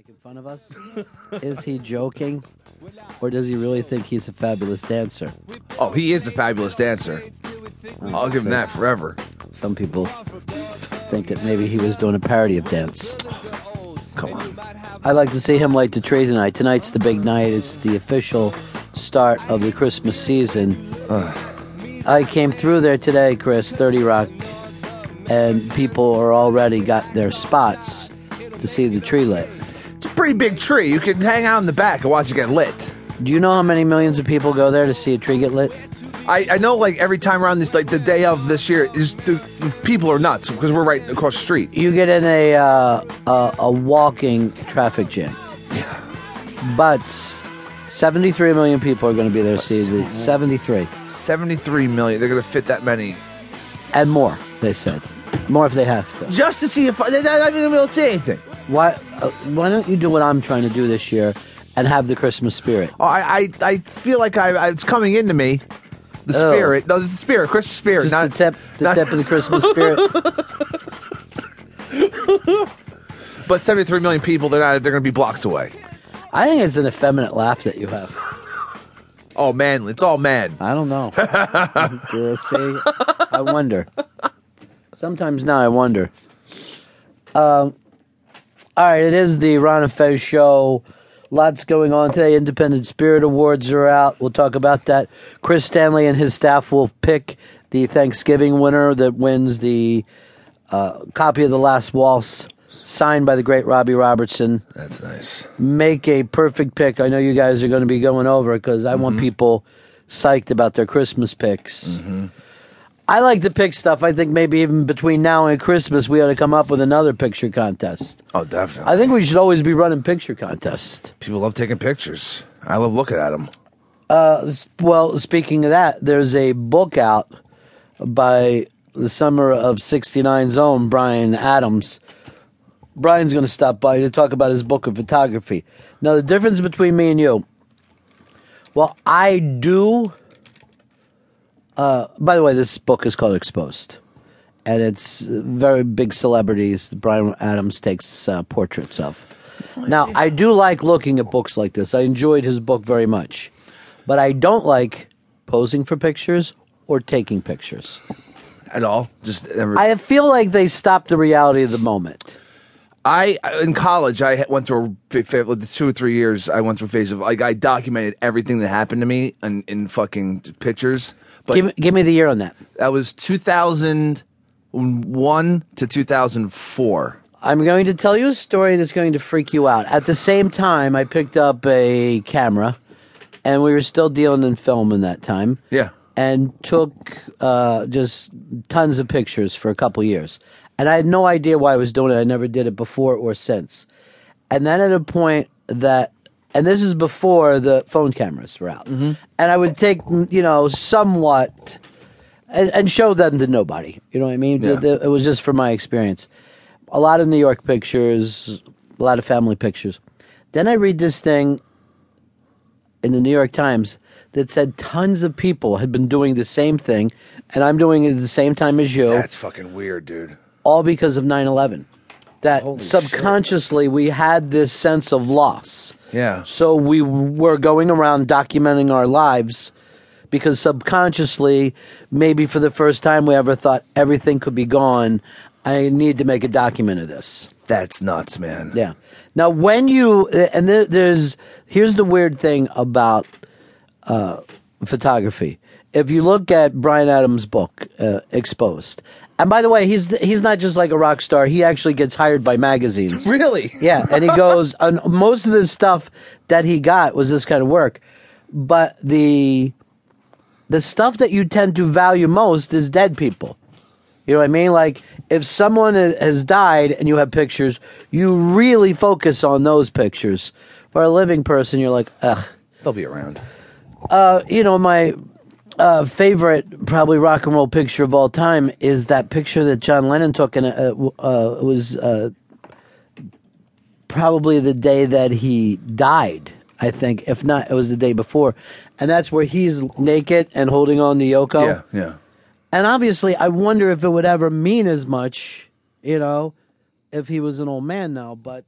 making fun of us? Is he joking? Or does he really think he's a fabulous dancer? Oh, he is a fabulous dancer. Mm, I'll give him that forever. Some people think that maybe he was doing a parody of dance. Come on. I'd like to see him light the tree tonight. Tonight's the big night. It's the official start of the Christmas season. I came through there today, Chris, 30 Rock, and people are already got their spots to see the tree lit. It's a pretty big tree. You can hang out in the back and watch it get lit. Do you know how many millions of people go there to see a tree get lit? I, I know, like every time around this, like the day of this year, is the, the people are nuts because we're right across the street. You get in a uh, a, a walking traffic jam. But 73 million people are going to be there to see the 73 Seventy-three million. They're gonna fit that many and more. They said more if they have to. just to see if they're not even gonna be able to see anything. Why uh, why don't you do what I'm trying to do this year and have the Christmas spirit? Oh, I, I, I feel like I, I, it's coming into me. The Oh. spirit. No, it's the spirit. Christmas spirit. Just not the tip, the not- tip of the Christmas spirit. But seventy-three million people. They're not. They're gonna be blocks away. I think it's an effeminate laugh that you have. Oh man, it's all man. I don't know. Do I see? I wonder. Sometimes now I wonder. Um, all right, it is the Ron and Fez show. Lots going on today. Independent Spirit Awards are out. We'll talk about that. Chris Stanley and his staff will pick the Thanksgiving winner that wins the uh, copy of The Last Waltz, signed by the great Robbie Robertson That's nice. make a perfect pick. I know you guys are going to be going over because I want people psyched about their Christmas picks. I like to pick stuff. I think maybe even between now and Christmas, we ought to come up with another picture contest. Oh, definitely. I think we should always be running picture contests. People love taking pictures. I love looking at them. Uh, s- Well, speaking of that, there's a book out by the summer of 69's own Bryan Adams. Bryan's going to stop by to talk about his book of photography. Now, the difference between me and you, well, I do. Uh, by the way, this book is called Exposed, and it's very big celebrities that Bryan Adams takes uh, portraits of. Now, I do like looking at books like this. I enjoyed his book very much, but I don't like posing for pictures or taking pictures. At all. Just never. I feel like they stop the reality of the moment. I in college I went through a fa- like, two or three years I went through a phase of like I documented everything that happened to me in, in fucking pictures. But Give, me- give me the year on that. that was 2001 to 2004. I'm going to tell you a story that's going to freak you out. At the same time, I picked up a camera, and we were still dealing in film in that time. Yeah. and took uh, just tons of pictures for a couple years. And I had no idea why I was doing it. I never did it before or since. And then at a point that, and this is before the phone cameras were out, mm-hmm. and I would take, you know, somewhat and, and show them to nobody. You know what I mean? Yeah. It was just for my experience. A lot of New York pictures, a lot of family pictures. Then I read this thing in the New York Times that said tons of people had been doing the same thing, and I'm doing it at the same time as you, That's fucking weird, dude. All because of 9 11. That Holy shit. subconsciously we had this sense of loss. Yeah. So we were going around documenting our lives because subconsciously, maybe for the first time we ever thought everything could be gone. I need to make a document of this. That's nuts, man. Yeah. Now, when you and there, there's here's the weird thing about uh, photography. If you look at Bryan Adams' book, uh, Exposed, and by the way, he's he's not just like a rock star. He actually gets hired by magazines. Really? Yeah, and he goes, and most of the stuff that he got was this kind of work, but the the stuff that you tend to value most is dead people. You know what I mean? Like if someone has died and you have pictures, you really focus on those pictures. For a living person, you're like, ugh. They'll be around. Uh, you know, my uh, favorite, probably rock and roll picture of all time is that picture that John Lennon took, and uh, uh, it was uh, probably the day that he died. I think, if not, it was the day before, and that's where he's naked and holding on to Yoko. Yeah, yeah. And obviously, I wonder if it would ever mean as much, you know, if he was an old man now. But